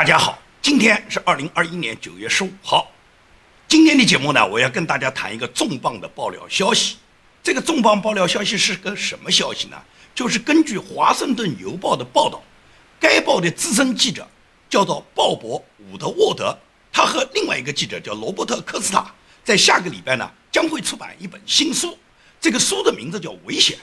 大家好，今天是二零二一年九月十五号。今天的节目呢，我要跟大家谈一个重磅的爆料消息。这个重磅爆料消息是个什么消息呢？就是根据《华盛顿邮报》的报道，该报的资深记者叫做鲍勃·伍德沃德，他和另外一个记者叫罗伯特·科斯塔，在下个礼拜呢将会出版一本新书。这个书的名字叫《危险》。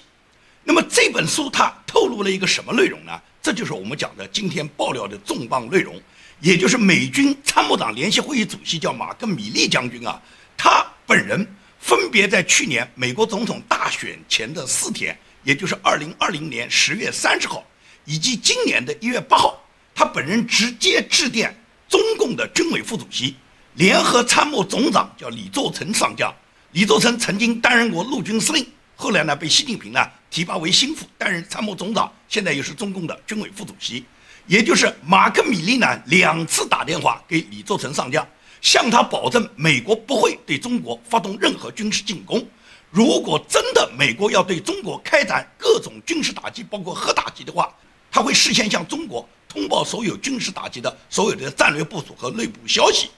那么这本书它透露了一个什么内容呢？这就是我们讲的今天爆料的重磅内容，也就是美军参谋长联席会议主席叫马克·米利将军啊，他本人分别在去年美国总统大选前的四天，也就是二零二零年十月三十号，以及今年的一月八号，他本人直接致电中共的军委副主席、联合参谋总长叫李作成上将。李作成曾经担任过陆军司令，后来呢被习近平呢。提拔为心腹，担任参谋总长，现在又是中共的军委副主席，也就是马克·米利南，两次打电话给李作成上将，向他保证美国不会对中国发动任何军事进攻。如果真的美国要对中国开展各种军事打击，包括核打击的话，他会事先向中国通报所有军事打击的所有的战略部署和内部消息。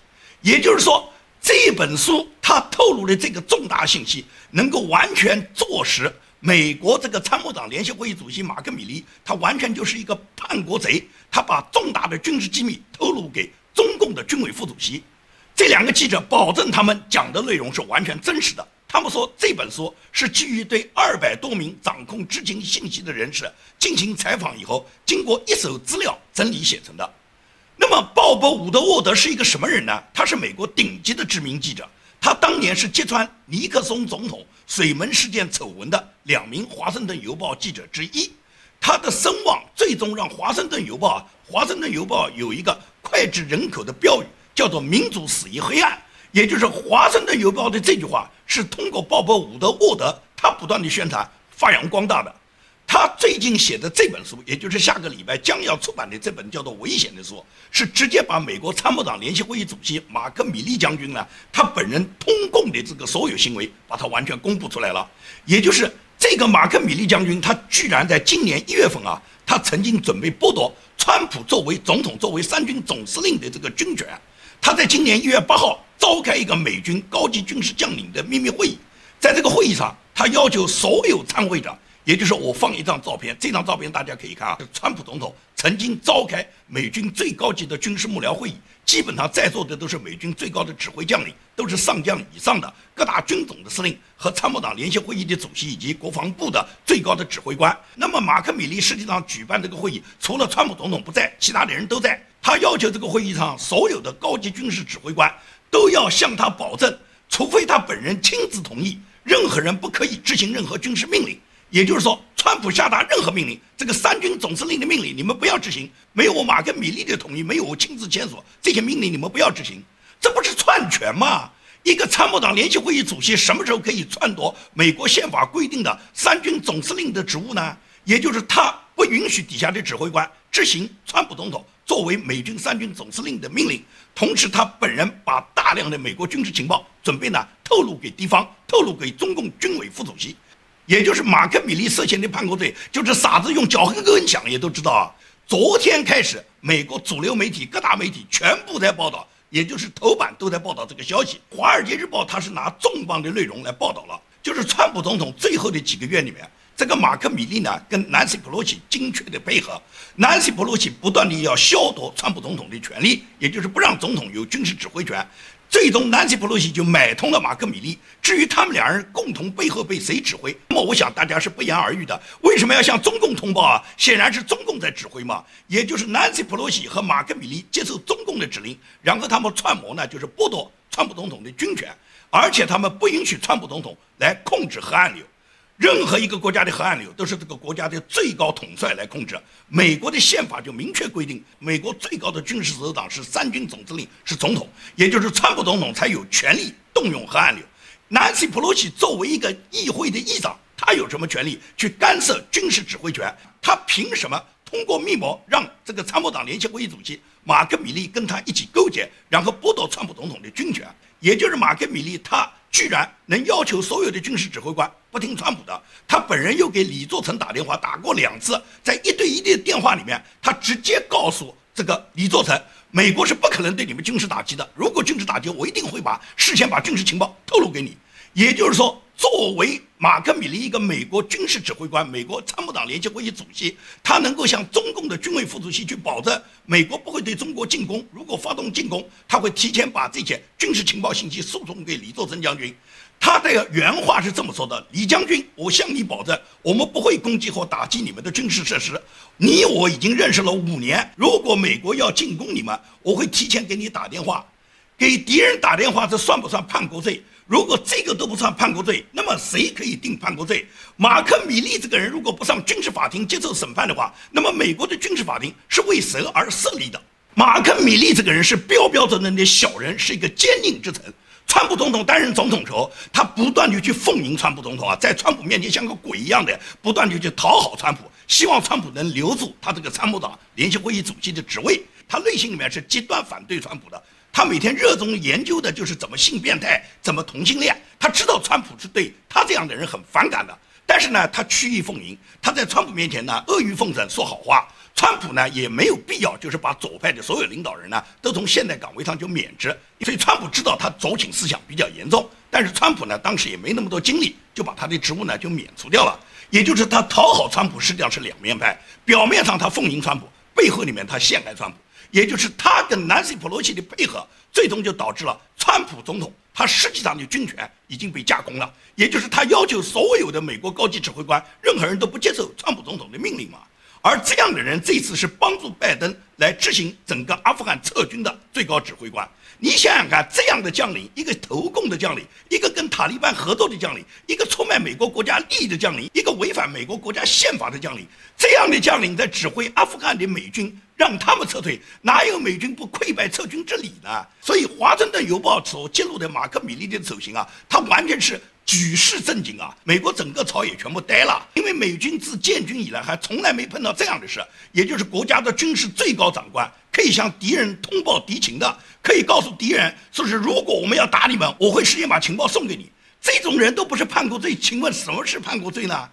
也就是说，这本书它透露的这个重大信息，能够完全坐实。美国这个参谋长联席会议主席马克·米利，他完全就是一个叛国贼，他把重大的军事机密透露给中共的军委副主席。这两个记者保证他们讲的内容是完全真实的。他们说这本书是基于对二百多名掌控知情信息的人士进行采访以后，经过一手资料整理写成的。那么，鲍勃·伍德沃德是一个什么人呢？他是美国顶级的知名记者。他当年是揭穿尼克松总统水门事件丑闻的两名《华盛顿邮报》记者之一，他的声望最终让《华盛顿邮报》啊，《华盛顿邮报》有一个脍炙人口的标语，叫做“民主死于黑暗”，也就是《华盛顿邮报》的这句话是通过鲍勃·伍德沃德他不断的宣传发扬光大的。他最近写的这本书，也就是下个礼拜将要出版的这本叫做《危险》的书，是直接把美国参谋长联席会议主席马克·米利将军呢，他本人通共的这个所有行为，把他完全公布出来了。也就是这个马克·米利将军，他居然在今年一月份啊，他曾经准备剥夺川普作为总统、作为三军总司令的这个军权。他在今年一月八号召开一个美军高级军事将领的秘密会议，在这个会议上，他要求所有参会者。也就是我放一张照片，这张照片大家可以看啊，是川普总统曾经召开美军最高级的军事幕僚会议，基本上在座的都是美军最高的指挥将领，都是上将以上的各大军种的司令和参谋长联席会议的主席以及国防部的最高的指挥官。那么马克·米利实际上举办这个会议，除了川普总统不在，其他的人都在。他要求这个会议上所有的高级军事指挥官都要向他保证，除非他本人亲自同意，任何人不可以执行任何军事命令。也就是说，川普下达任何命令，这个三军总司令的命令，你们不要执行。没有我马克·米利的同意，没有我亲自签署这些命令，你们不要执行。这不是篡权吗？一个参谋长联席会议主席什么时候可以篡夺美国宪法规定的三军总司令的职务呢？也就是他不允许底下的指挥官执行川普总统作为美军三军总司令的命令，同时他本人把大量的美国军事情报准备呢透露给敌方，透露给中共军委副主席。也就是马克·米利涉嫌的叛国罪，就是傻子用脚后跟想也都知道啊。昨天开始，美国主流媒体、各大媒体全部在报道，也就是头版都在报道这个消息。《华尔街日报》它是拿重磅的内容来报道了，就是川普总统最后的几个月里面，这个马克·米利呢跟南希·普洛西精确的配合，南希·普洛西不断的要削夺川普总统的权利，也就是不让总统有军事指挥权。最终，南希·普洛西就买通了马克·米利。至于他们两人共同背后被谁指挥，那么我想大家是不言而喻的。为什么要向中共通报啊？显然是中共在指挥嘛。也就是南希·普洛西和马克·米利接受中共的指令，然后他们串谋呢，就是剥夺川普总统的军权，而且他们不允许川普总统来控制核按钮。任何一个国家的核按钮都是这个国家的最高统帅来控制。美国的宪法就明确规定，美国最高的军事首长是三军总司令，是总统，也就是川普总统才有权利动用核按钮。南希·普洛西作为一个议会的议长，他有什么权利去干涉军事指挥权？他凭什么通过密谋让这个参谋长联席会议主席马克·米利跟他一起勾结，然后剥夺川普总统的军权？也就是马克·米利他。居然能要求所有的军事指挥官不听川普的，他本人又给李作成打电话，打过两次，在一对一的电话里面，他直接告诉这个李作成，美国是不可能对你们军事打击的。如果军事打击，我一定会把事先把军事情报透露给你。也就是说，作为马克·米利一个美国军事指挥官，美国参谋长联席会议主席，他能够向中共的军委副主席去保证，美国不会对中国进攻。如果发动进攻，他会提前把这些军事情报信息输送给李作成将军。他的原话是这么说的：“李将军，我向你保证，我们不会攻击或打击你们的军事设施。你我已经认识了五年，如果美国要进攻你们，我会提前给你打电话。给敌人打电话，这算不算叛国罪？如果这个都不算叛国罪，那么谁可以定叛国罪？马克·米利这个人如果不上军事法庭接受审判的话，那么美国的军事法庭是为谁而设立的？马克·米利这个人是标标准准的小人，是一个奸佞之臣。”川普总统担任总统时候，他不断的去奉迎川普总统啊，在川普面前像个鬼一样的，不断的去讨好川普，希望川普能留住他这个参谋长联席会议主席的职位。他内心里面是极端反对川普的，他每天热衷研究的就是怎么性变态，怎么同性恋。他知道川普是对他这样的人很反感的，但是呢，他曲意奉迎，他在川普面前呢阿谀奉承，说好话。川普呢也没有必要，就是把左派的所有领导人呢都从现代岗位上就免职。所以川普知道他左倾思想比较严重，但是川普呢当时也没那么多精力，就把他的职务呢就免除掉了。也就是他讨好川普实际上是两面派，表面上他奉迎川普，背后里面他陷害川普。也就是他跟南希·普罗西的配合，最终就导致了川普总统他实际上的军权已经被架空了。也就是他要求所有的美国高级指挥官，任何人都不接受川普总统的命令嘛。而这样的人，这次是帮助拜登来执行整个阿富汗撤军的最高指挥官。你想想看，这样的将领，一个投共的将领，一个跟塔利班合作的将领，一个出卖美国国家利益的将领，一个违反美国国家宪法的将领，这样的将领在指挥阿富汗的美军，让他们撤退，哪有美军不溃败撤军之理呢？所以，《华盛顿邮报》所揭露的马克·米利的走行啊，他完全是。举世震惊啊！美国整个朝野全部呆了，因为美军自建军以来还从来没碰到这样的事，也就是国家的军事最高长官可以向敌人通报敌情的，可以告诉敌人说是如果我们要打你们，我会事先把情报送给你。这种人都不是叛国罪，请问什么是叛国罪呢？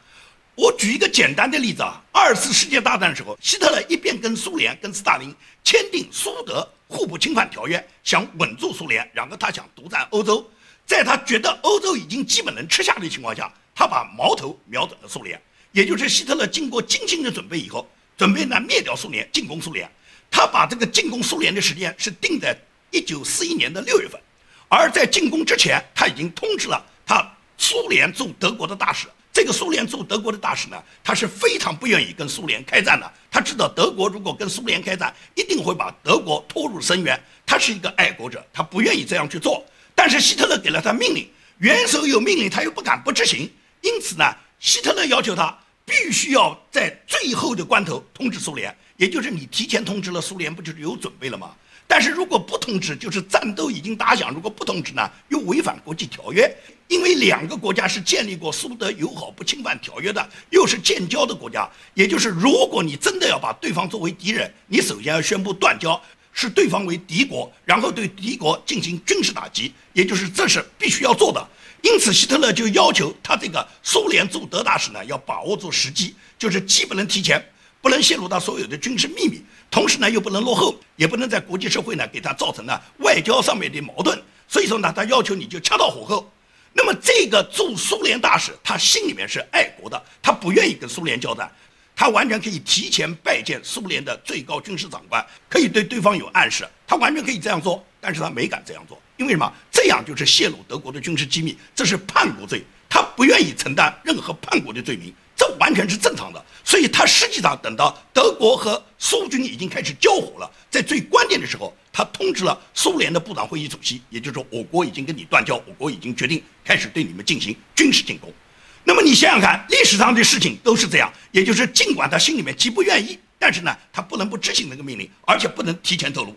我举一个简单的例子啊，二次世界大战的时候，希特勒一边跟苏联、跟斯大林签订苏德互不侵犯条约，想稳住苏联，然后他想独占欧洲。在他觉得欧洲已经基本能吃下的情况下，他把矛头瞄准了苏联，也就是希特勒经过精心的准备以后，准备呢灭掉苏联，进攻苏联。他把这个进攻苏联的时间是定在一九四一年的六月份，而在进攻之前，他已经通知了他苏联驻德国的大使。这个苏联驻德国的大使呢，他是非常不愿意跟苏联开战的。他知道德国如果跟苏联开战，一定会把德国拖入深渊。他是一个爱国者，他不愿意这样去做。但是希特勒给了他命令，元首有命令，他又不敢不执行，因此呢，希特勒要求他必须要在最后的关头通知苏联，也就是你提前通知了苏联，不就是有准备了吗？但是如果不通知，就是战斗已经打响；如果不通知呢，又违反国际条约，因为两个国家是建立过苏德友好不侵犯条约的，又是建交的国家，也就是如果你真的要把对方作为敌人，你首先要宣布断交。视对方为敌国，然后对敌国进行军事打击，也就是这是必须要做的。因此，希特勒就要求他这个苏联驻德大使呢，要把握住时机，就是既不能提前，不能泄露他所有的军事秘密，同时呢又不能落后，也不能在国际社会呢给他造成了外交上面的矛盾。所以说呢，他要求你就恰到火候。那么这个驻苏联大使，他心里面是爱国的，他不愿意跟苏联交战。他完全可以提前拜见苏联的最高军事长官，可以对对方有暗示，他完全可以这样做，但是他没敢这样做，因为什么？这样就是泄露德国的军事机密，这是叛国罪，他不愿意承担任何叛国的罪名，这完全是正常的。所以他实际上等到德国和苏军已经开始交火了，在最关键的时候，他通知了苏联的部长会议主席，也就是说，我国已经跟你断交，我国已经决定开始对你们进行军事进攻。那么你想想看，历史上的事情都是这样，也就是尽管他心里面极不愿意，但是呢，他不能不执行那个命令，而且不能提前透露。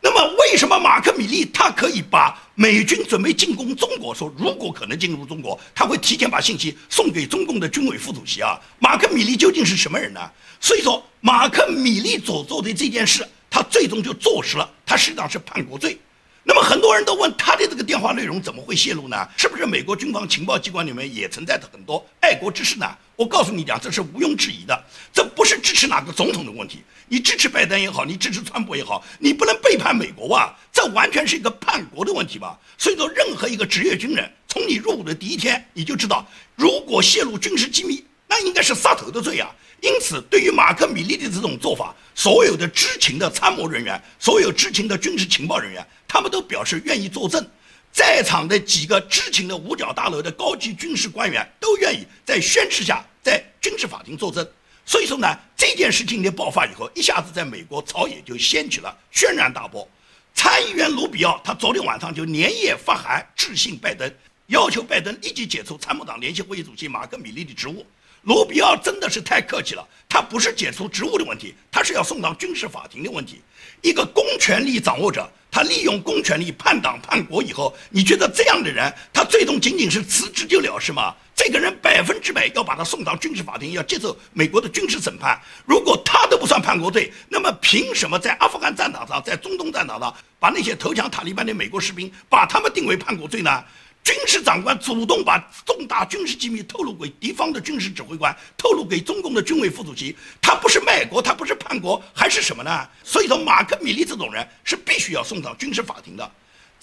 那么为什么马克·米利他可以把美军准备进攻中国，说如果可能进入中国，他会提前把信息送给中共的军委副主席啊？马克·米利究竟是什么人呢？所以说，马克·米利所做的这件事，他最终就坐实了，他实际上是叛国罪。那么很多人都问他的这个电话内容怎么会泄露呢？是不是美国军方情报机关里面也存在着很多爱国之士呢？我告诉你讲，这是毋庸置疑的，这不是支持哪个总统的问题。你支持拜登也好，你支持川普也好，你不能背叛美国啊！这完全是一个叛国的问题吧？所以说，任何一个职业军人，从你入伍的第一天，你就知道，如果泄露军事机密，那应该是杀头的罪啊！因此，对于马克·米利的这种做法，所有的知情的参谋人员，所有知情的军事情报人员，他们都表示愿意作证。在场的几个知情的五角大楼的高级军事官员都愿意在宣誓下在军事法庭作证。所以说呢，这件事情的爆发以后，一下子在美国朝野就掀起了轩然大波。参议员卢比奥他昨天晚上就连夜发函致信拜登，要求拜登立即解除参谋长联席会议主席马克·米利的职务。卢比奥真的是太客气了，他不是解除职务的问题，他是要送到军事法庭的问题。一个公权力掌握者，他利用公权力叛党叛国以后，你觉得这样的人，他最终仅仅是辞职就了事吗？这个人百分之百要把他送到军事法庭，要接受美国的军事审判。如果他都不算叛国罪，那么凭什么在阿富汗战场上，在中东战场上，把那些投降塔利班的美国士兵，把他们定为叛国罪呢？军事长官主动把重大军事机密透露给敌方的军事指挥官，透露给中共的军委副主席，他不是卖国，他不是叛国，还是什么呢？所以说，马克·米利这种人是必须要送到军事法庭的。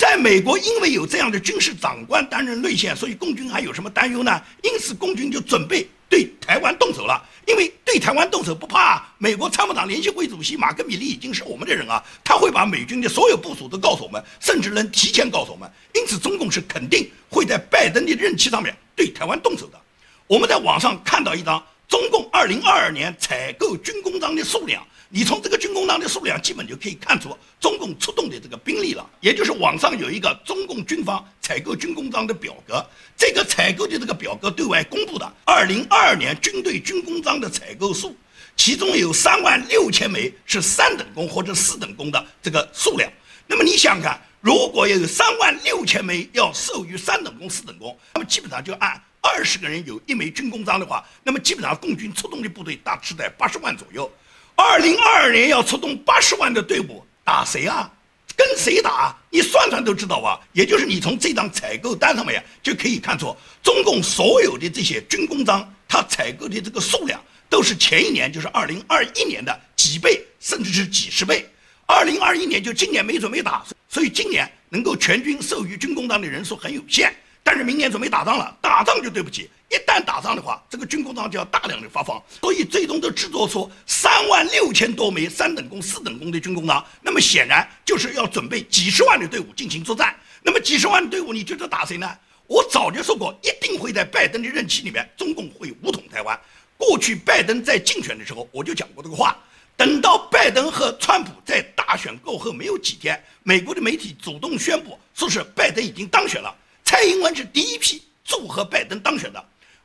在美国，因为有这样的军事长官担任内线，所以共军还有什么担忧呢？因此，共军就准备对台湾动手了。因为对台湾动手不怕，美国参谋长联席会主席马克·米利已经是我们的人啊，他会把美军的所有部署都告诉我们，甚至能提前告诉我们。因此，中共是肯定会在拜登的任期上面对台湾动手的。我们在网上看到一张中共2022年采购军工章的数量。你从这个军工章的数量，基本就可以看出中共出动的这个兵力了。也就是网上有一个中共军方采购军工章的表格，这个采购的这个表格对外公布的，二零二二年军队军工章的采购数，其中有三万六千枚是三等功或者四等功的这个数量。那么你想想看，如果要有三万六千枚要授予三等功、四等功，那么基本上就按二十个人有一枚军功章的话，那么基本上共军出动的部队大致在八十万左右。二零二二年要出动八十万的队伍打谁啊？跟谁打？你算算都知道吧。也就是你从这张采购单上面就可以看出，中共所有的这些军工章，它采购的这个数量都是前一年，就是二零二一年的几倍，甚至是几十倍。二零二一年就今年没准备打，所以今年能够全军授予军工章的人数很有限。但是明年准备打仗了，打仗就对不起。一旦打仗的话，这个军工章就要大量的发放，所以最终都制作出三万六千多枚三等功、四等功的军工章。那么显然就是要准备几十万的队伍进行作战。那么几十万的队伍，你觉得打谁呢？我早就说过，一定会在拜登的任期里面，中共会武统台湾。过去拜登在竞选的时候，我就讲过这个话。等到拜登和川普在大选过后没有几天，美国的媒体主动宣布说是拜登已经当选了，蔡英文是第一批祝贺拜登当选的。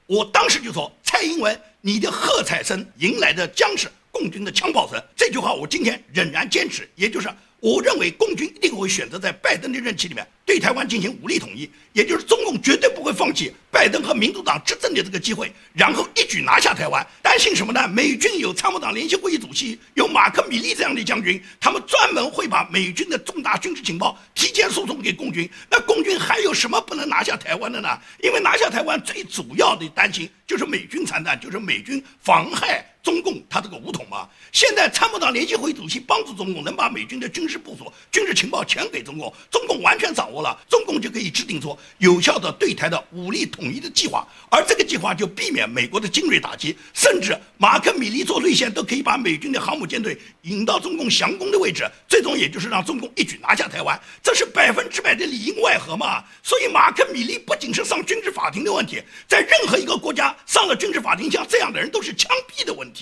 我当时就说：“蔡英文，你的喝彩声迎来的将是共军的枪炮声。”这句话我今天仍然坚持，也就是。我认为共军一定会选择在拜登的任期里面对台湾进行武力统一，也就是中共绝对不会放弃拜登和民主党执政的这个机会，然后一举拿下台湾。担心什么呢？美军有参谋长联席会议主席，有马克·米利这样的将军，他们专门会把美军的重大军事情报提前输送给共军。那共军还有什么不能拿下台湾的呢？因为拿下台湾最主要的担心就是美军参战，就是美军妨害。中共他这个武统嘛，现在参谋长联席会主席帮助中共能把美军的军事部署、军事情报全给中共，中共完全掌握了，中共就可以制定出有效的对台的武力统一的计划，而这个计划就避免美国的精锐打击，甚至马克米利做内线都可以把美军的航母舰队引到中共降攻的位置，最终也就是让中共一举拿下台湾，这是百分之百的里应外合嘛。所以马克米利不仅是上军事法庭的问题，在任何一个国家上了军事法庭，像这样的人都是枪毙的问题。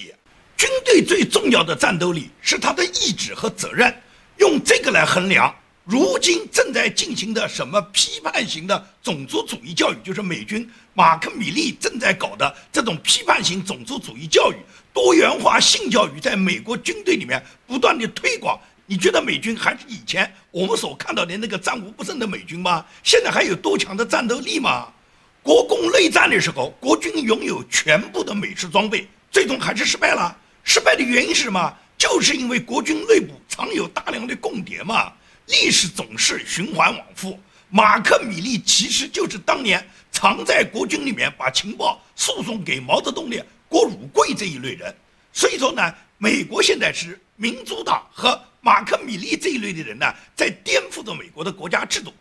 军队最重要的战斗力是他的意志和责任，用这个来衡量。如今正在进行的什么批判型的种族主义教育，就是美军马克米利正在搞的这种批判型种族主义教育、多元化性教育，在美国军队里面不断的推广。你觉得美军还是以前我们所看到的那个战无不胜的美军吗？现在还有多强的战斗力吗？国共内战的时候，国军拥有全部的美式装备，最终还是失败了。失败的原因是什么？就是因为国军内部藏有大量的共谍嘛。历史总是循环往复，马克米利其实就是当年藏在国军里面把情报诉讼给毛泽东的郭汝贵这一类人。所以说呢，美国现在是民主党和马克米利这一类的人呢，在颠覆着美国的国家制度。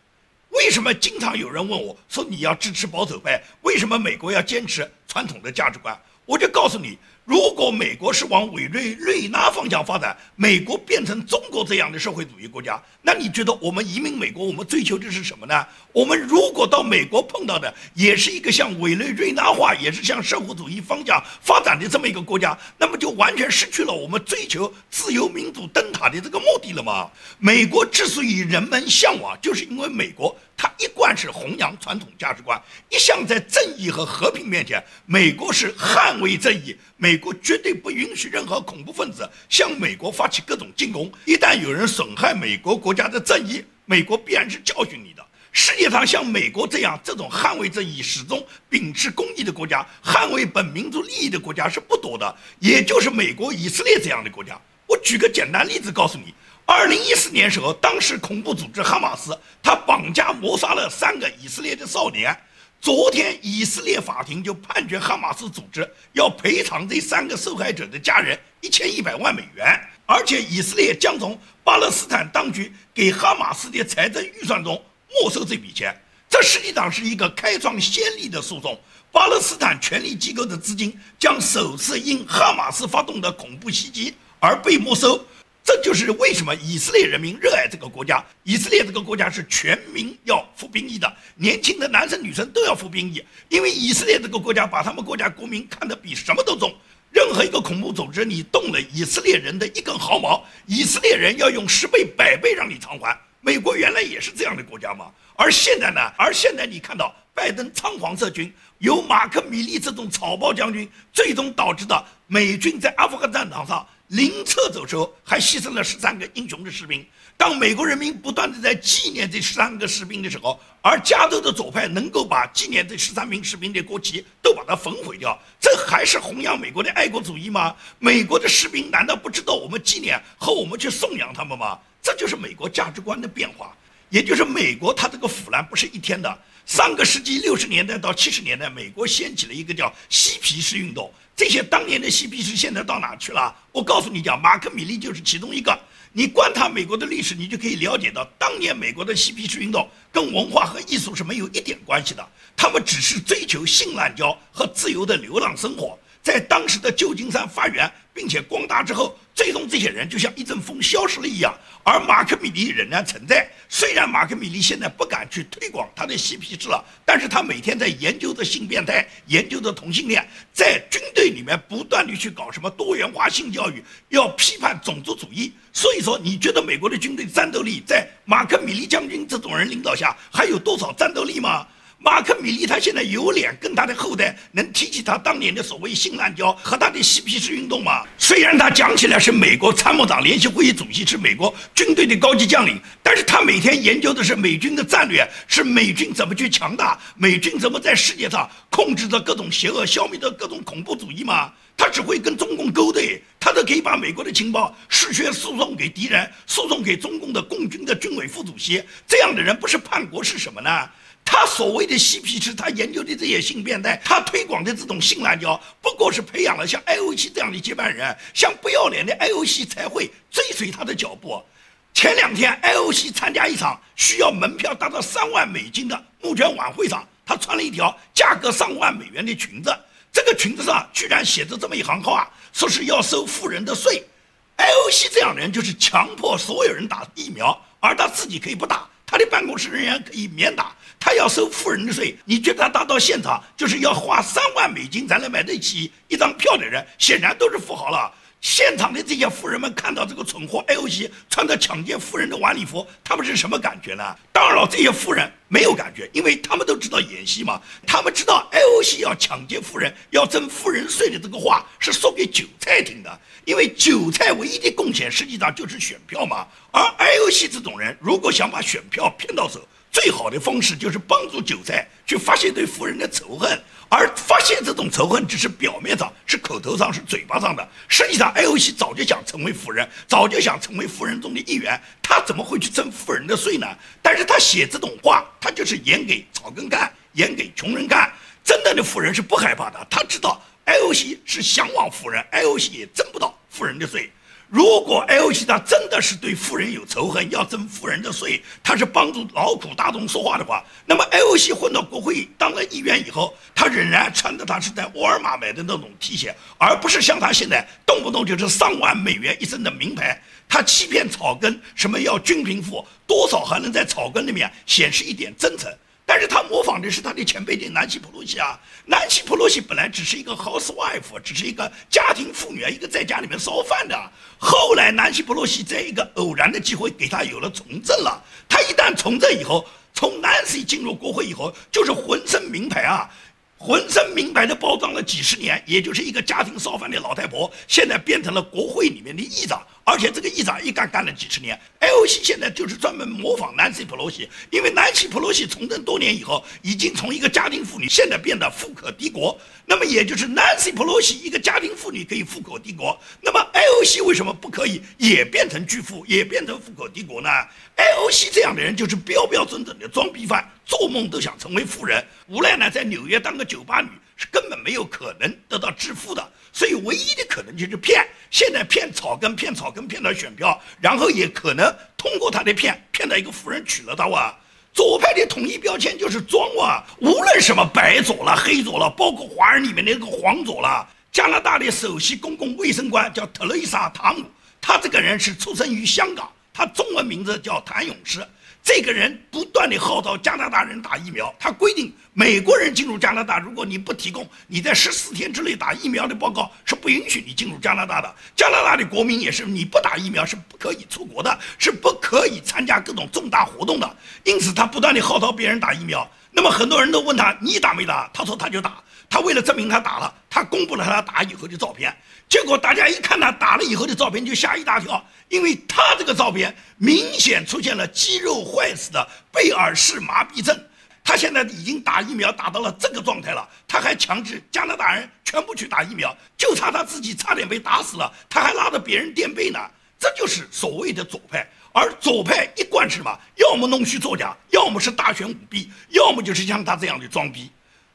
为什么经常有人问我说你要支持保守派？为什么美国要坚持传统的价值观？我就告诉你。如果美国是往委内瑞拉方向发展，美国变成中国这样的社会主义国家，那你觉得我们移民美国，我们追求的是什么呢？我们如果到美国碰到的也是一个向委内瑞拉化，也是向社会主义方向发展的这么一个国家，那么就完全失去了我们追求自由民主灯塔的这个目的了吗？美国之所以人们向往，就是因为美国。他一贯是弘扬传统价值观，一向在正义和和平面前，美国是捍卫正义。美美国绝对不允许任何恐怖分子向美国发起各种进攻。一旦有人损害美国国家的正义，美国必然是教训你的。世界上像美国这样这种捍卫正义、始终秉持公义的国家，捍卫本民族利益的国家是不多的，也就是美国、以色列这样的国家。我举个简单例子告诉你。二零一四年时候，当时恐怖组织哈马斯他绑架谋杀了三个以色列的少年。昨天以色列法庭就判决哈马斯组织要赔偿这三个受害者的家人一千一百万美元，而且以色列将从巴勒斯坦当局给哈马斯的财政预算中没收这笔钱。这实际上是一个开创先例的诉讼。巴勒斯坦权力机构的资金将首次因哈马斯发动的恐怖袭击而被没收。这就是为什么以色列人民热爱这个国家。以色列这个国家是全民要服兵役的，年轻的男生女生都要服兵役，因为以色列这个国家把他们国家国民看得比什么都重。任何一个恐怖组织，你动了以色列人的一根毫毛，以色列人要用十倍、百倍让你偿还。美国原来也是这样的国家嘛，而现在呢？而现在你看到拜登仓皇撤军，由马克米利这种草包将军，最终导致的美军在阿富汗战场上。临撤走时候，还牺牲了十三个英雄的士兵。当美国人民不断的在纪念这十三个士兵的时候，而加州的左派能够把纪念这十三名士兵的国旗都把它焚毁掉，这还是弘扬美国的爱国主义吗？美国的士兵难道不知道我们纪念和我们去颂扬他们吗？这就是美国价值观的变化，也就是美国它这个腐烂不是一天的。上个世纪六十年代到七十年代，美国掀起了一个叫嬉皮士运动。这些当年的嬉皮士现在到哪去了？我告诉你讲，马克米利就是其中一个。你观察美国的历史，你就可以了解到，当年美国的嬉皮士运动跟文化和艺术是没有一点关系的，他们只是追求性滥交和自由的流浪生活。在当时的旧金山发源，并且光大之后，最终这些人就像一阵风消失了一样，而马克米利仍然存在。虽然马克米利现在不敢去推广他的嬉皮士了，但是他每天在研究着性变态，研究着同性恋，在军队里面不断的去搞什么多元化性教育，要批判种族主义。所以说，你觉得美国的军队战斗力在马克米利将军这种人领导下还有多少战斗力吗？马克米利他现在有脸跟他的后代能提起他当年的所谓性滥交和他的嬉皮士运动吗？虽然他讲起来是美国参谋长联席会议主席，是美国军队的高级将领，但是他每天研究的是美军的战略，是美军怎么去强大，美军怎么在世界上控制着各种邪恶，消灭着各种恐怖主义吗？他只会跟中共勾兑，他都可以把美国的情报事先输送给敌人，输送给中共的共军的军委副主席，这样的人不是叛国是什么呢？他所谓的嬉皮士，他研究的这些性变态，他推广的这种性滥交，不过是培养了像 IOC 这样的接班人，像不要脸的 IOC 才会追随他的脚步。前两天 IOC 参加一场需要门票达到三万美金的募捐晚会上，他穿了一条价格上万美元的裙子，这个裙子上居然写着这么一行话，说是要收富人的税。IOC 这样的人就是强迫所有人打疫苗，而他自己可以不打，他的办公室人员可以免打。他要收富人的税，你觉得他到现场就是要花三万美金才能买得起一张票的人，显然都是富豪了。现场的这些富人们看到这个蠢货 L.O.C 穿着抢劫富人的晚礼服，他们是什么感觉呢？当然了，这些富人没有感觉，因为他们都知道演戏嘛。他们知道 L.O.C 要抢劫富人、要征富人税的这个话是说给韭菜听的，因为韭菜唯一的贡献实际上就是选票嘛。而 L.O.C 这种人如果想把选票骗到手，最好的方式就是帮助韭菜去发泄对富人的仇恨，而发泄这种仇恨只是表面上，是口头上，是嘴巴上的。实际上，IOC 早就想成为富人，早就想成为富人中的一员，他怎么会去征富人的税呢？但是他写这种话，他就是演给草根看，演给穷人看。真正的富人是不害怕的，他知道 IOC 是向往富人，IOC 也征不到富人的税。如果 IOC 他真的是对富人有仇恨，要征富人的税，他是帮助劳苦大众说话的话，那么 L O P 混到国会当了议员以后，他仍然穿的他是在沃尔玛买的那种 T 恤，而不是像他现在动不动就是上万美元一身的名牌。他欺骗草根，什么要均贫富，多少还能在草根里面显示一点真诚。但是他模仿的是他的前辈的南希·普洛西啊，南希·普洛西本来只是一个 housewife，只是一个家庭妇女，一个在家里面烧饭的。后来南希·普洛西在一个偶然的机会给他有了从政了。他一旦从政以后，从南希进入国会以后，就是浑身名牌啊。浑身名牌的包装了几十年，也就是一个家庭烧饭的老太婆，现在变成了国会里面的议长，而且这个议长一干干了几十年。AOC 现在就是专门模仿南希·普洛西，因为南希·普洛西从政多年以后，已经从一个家庭妇女，现在变得富可敌国。那么也就是南希·普洛西一个家庭妇女可以富可敌国，那么 AOC 为什么不可以也变成巨富，也变成富可敌国呢？AOC 这样的人就是标标准准的装逼犯，做梦都想成为富人。无奈呢，在纽约当个酒吧女是根本没有可能得到致富的，所以唯一的可能就是骗。现在骗草根，骗草根骗到选票，然后也可能通过他的骗，骗到一个富人娶了她哇。左派的统一标签就是装哇，无论什么白左了、黑左了，包括华人里面那个黄左了。加拿大的首席公共卫生官叫特蕾莎·塔姆，他这个人是出生于香港。他中文名字叫谭勇士，这个人不断地号召加拿大人打疫苗。他规定，美国人进入加拿大，如果你不提供你在十四天之内打疫苗的报告，是不允许你进入加拿大的。加拿大的国民也是，你不打疫苗是不可以出国的，是不可以参加各种重大活动的。因此，他不断地号召别人打疫苗。那么很多人都问他，你打没打？他说他就打。他为了证明他打了，他公布了他打以后的照片。结果大家一看他打了以后的照片，就吓一大跳，因为他这个照片明显出现了肌肉坏死的贝尔氏麻痹症。他现在已经打疫苗打到了这个状态了，他还强制加拿大人全部去打疫苗，就差他自己差点被打死了，他还拉着别人垫背呢。这就是所谓的左派，而左派一贯是什么？要么弄虚作假，要么是大选舞弊，要么就是像他这样的装逼。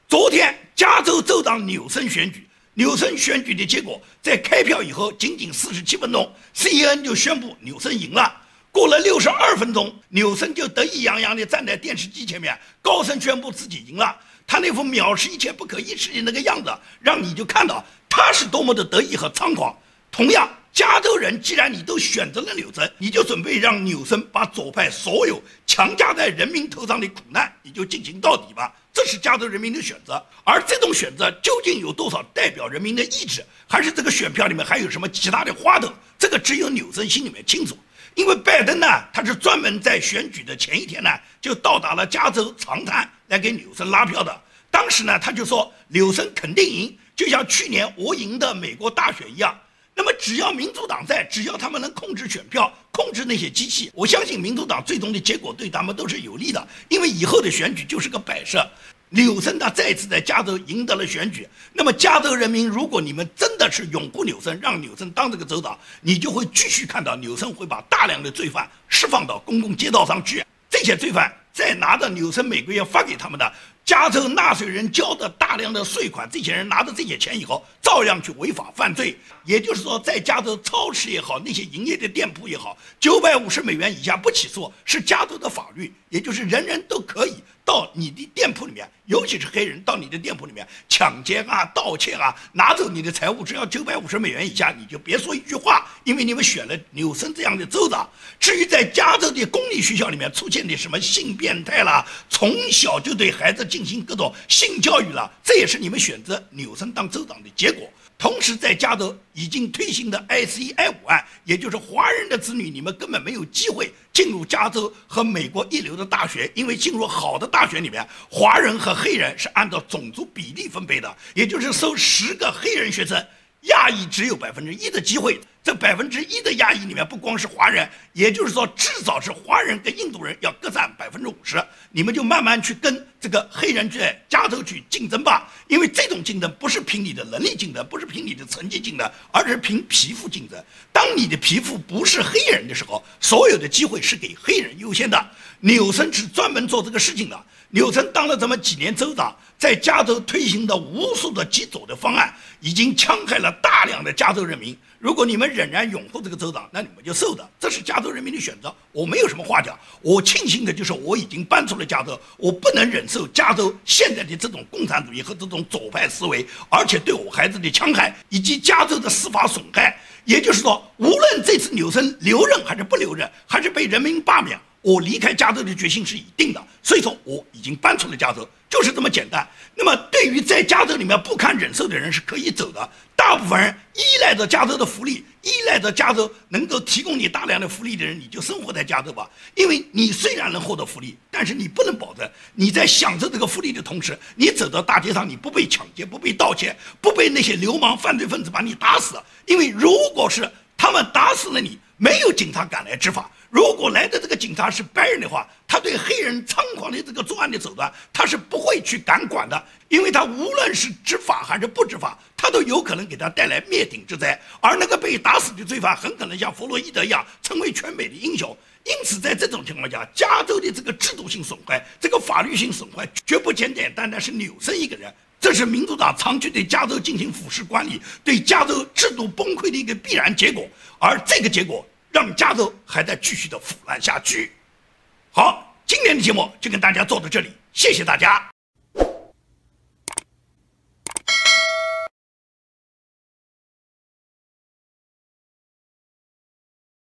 昨天加州州长纽森选举。纽森选举的结果，在开票以后仅仅四十七分钟，CNN 就宣布纽森赢了。过了六十二分钟，纽森就得意洋洋地站在电视机前面，高声宣布自己赢了。他那副藐视一切、不可一世的那个样子，让你就看到他是多么的得意和猖狂。同样，加州人既然你都选择了纽森，你就准备让纽森把左派所有强加在人民头上的苦难，你就进行到底吧。这是加州人民的选择，而这种选择究竟有多少代表人民的意志，还是这个选票里面还有什么其他的花头？这个只有纽森心里面清楚。因为拜登呢，他是专门在选举的前一天呢，就到达了加州长滩来给纽森拉票的。当时呢，他就说纽森肯定赢，就像去年我赢的美国大选一样。只要民主党在，只要他们能控制选票，控制那些机器，我相信民主党最终的结果对他们都是有利的。因为以后的选举就是个摆设。纽森他再次在加州赢得了选举，那么加州人民，如果你们真的是拥护纽森，让纽森当这个州长，你就会继续看到纽森会把大量的罪犯释放到公共街道上去，这些罪犯再拿着纽森每个月发给他们的。加州纳税人交的大量的税款，这些人拿着这些钱以后，照样去违法犯罪。也就是说，在加州超市也好，那些营业的店铺也好，九百五十美元以下不起诉，是加州的法律，也就是人人都可以到你的店铺里面，尤其是黑人到你的店铺里面抢劫啊、盗窃啊，拿走你的财物，只要九百五十美元以下，你就别说一句话，因为你们选了纽森这样的州长。至于在加州的公立学校里面出现的什么性变态啦，从小就对孩子进进行各种性教育了，这也是你们选择纽森当州长的结果。同时，在加州已经推行的 ICI 五案，也就是华人的子女，你们根本没有机会进入加州和美国一流的大学，因为进入好的大学里面，华人和黑人是按照种族比例分配的，也就是收十个黑人学生，亚裔只有百分之一的机会。这百分之一的亚裔里面不光是华人，也就是说至少是华人跟印度人要各占百分之五十。你们就慢慢去跟这个黑人在加州去竞争吧，因为这种竞争不是凭你的能力竞争，不是凭你的成绩竞争，而是凭皮肤竞争。当你的皮肤不是黑人的时候，所有的机会是给黑人优先的。纽森是专门做这个事情的。纽森当了这么几年州长，在加州推行的无数的极左的方案，已经戕害了大量的加州人民。如果你们仍然拥护这个州长，那你们就受的，这是加州人民的选择，我没有什么话讲。我庆幸的就是我已经搬出了加州，我不能忍受加州现在的这种共产主义和这种左派思维，而且对我孩子的戕害以及加州的司法损害。也就是说，无论这次纽森留任还是不留任，还是被人民罢免。我离开加州的决心是已定的，所以说我已经搬出了加州，就是这么简单。那么对于在加州里面不堪忍受的人是可以走的，大部分人依赖着加州的福利，依赖着加州能够提供你大量的福利的人，你就生活在加州吧。因为你虽然能获得福利，但是你不能保证你在享受这个福利的同时，你走到大街上你不被抢劫、不被盗窃、不被那些流氓犯罪分子把你打死。因为如果是他们打死了你，没有警察赶来执法。如果来的这个警察是白人的话，他对黑人猖狂的这个作案的手段，他是不会去敢管的，因为他无论是执法还是不执法，他都有可能给他带来灭顶之灾。而那个被打死的罪犯，很可能像弗洛伊德一样，成为全美的英雄。因此，在这种情况下，加州的这个制度性损坏，这个法律性损坏，绝不简简单单是纽森一个人，这是民主党长期对加州进行腐蚀管理，对加州制度崩溃的一个必然结果。而这个结果。让加州还在继续的腐烂下去。好，今天的节目就跟大家做到这里，谢谢大家。